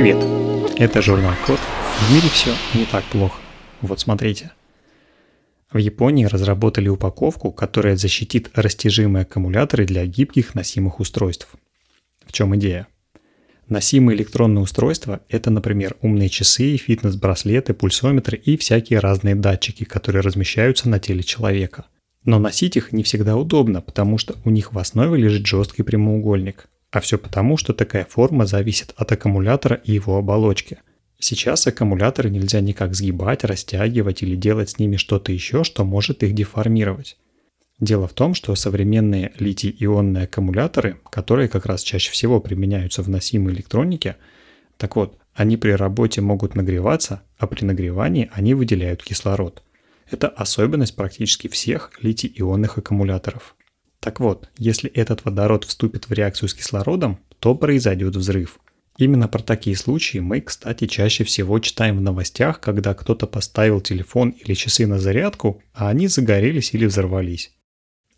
Привет! Это журнал Код. В мире все не так плохо. Вот смотрите. В Японии разработали упаковку, которая защитит растяжимые аккумуляторы для гибких носимых устройств. В чем идея? Носимые электронные устройства – это, например, умные часы, фитнес-браслеты, пульсометры и всякие разные датчики, которые размещаются на теле человека. Но носить их не всегда удобно, потому что у них в основе лежит жесткий прямоугольник. А все потому, что такая форма зависит от аккумулятора и его оболочки. Сейчас аккумуляторы нельзя никак сгибать, растягивать или делать с ними что-то еще, что может их деформировать. Дело в том, что современные литий-ионные аккумуляторы, которые как раз чаще всего применяются в носимой электронике, так вот, они при работе могут нагреваться, а при нагревании они выделяют кислород. Это особенность практически всех литий-ионных аккумуляторов. Так вот, если этот водород вступит в реакцию с кислородом, то произойдет взрыв. Именно про такие случаи мы, кстати, чаще всего читаем в новостях, когда кто-то поставил телефон или часы на зарядку, а они загорелись или взорвались.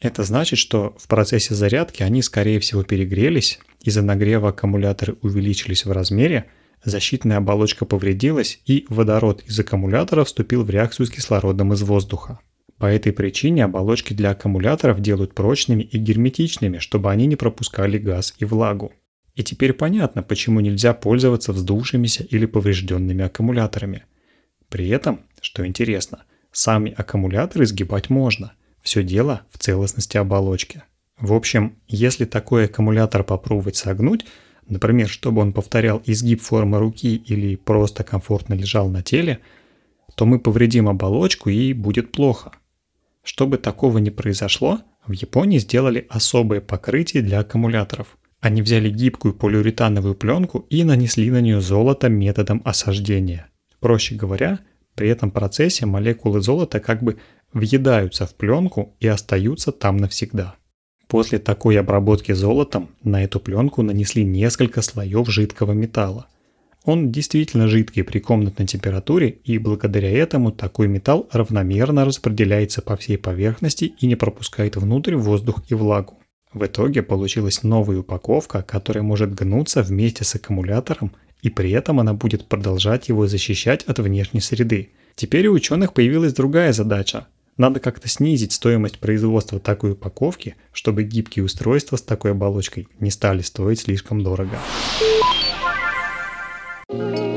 Это значит, что в процессе зарядки они, скорее всего, перегрелись, из-за нагрева аккумуляторы увеличились в размере, защитная оболочка повредилась и водород из аккумулятора вступил в реакцию с кислородом из воздуха. По этой причине оболочки для аккумуляторов делают прочными и герметичными, чтобы они не пропускали газ и влагу. И теперь понятно, почему нельзя пользоваться вздувшимися или поврежденными аккумуляторами. При этом, что интересно, сами аккумуляторы сгибать можно. Все дело в целостности оболочки. В общем, если такой аккумулятор попробовать согнуть, например, чтобы он повторял изгиб формы руки или просто комфортно лежал на теле, то мы повредим оболочку и будет плохо. Чтобы такого не произошло, в Японии сделали особое покрытие для аккумуляторов. Они взяли гибкую полиуретановую пленку и нанесли на нее золото методом осаждения. Проще говоря, при этом процессе молекулы золота как бы въедаются в пленку и остаются там навсегда. После такой обработки золотом на эту пленку нанесли несколько слоев жидкого металла. Он действительно жидкий при комнатной температуре, и благодаря этому такой металл равномерно распределяется по всей поверхности и не пропускает внутрь воздух и влагу. В итоге получилась новая упаковка, которая может гнуться вместе с аккумулятором, и при этом она будет продолжать его защищать от внешней среды. Теперь у ученых появилась другая задача. Надо как-то снизить стоимость производства такой упаковки, чтобы гибкие устройства с такой оболочкой не стали стоить слишком дорого.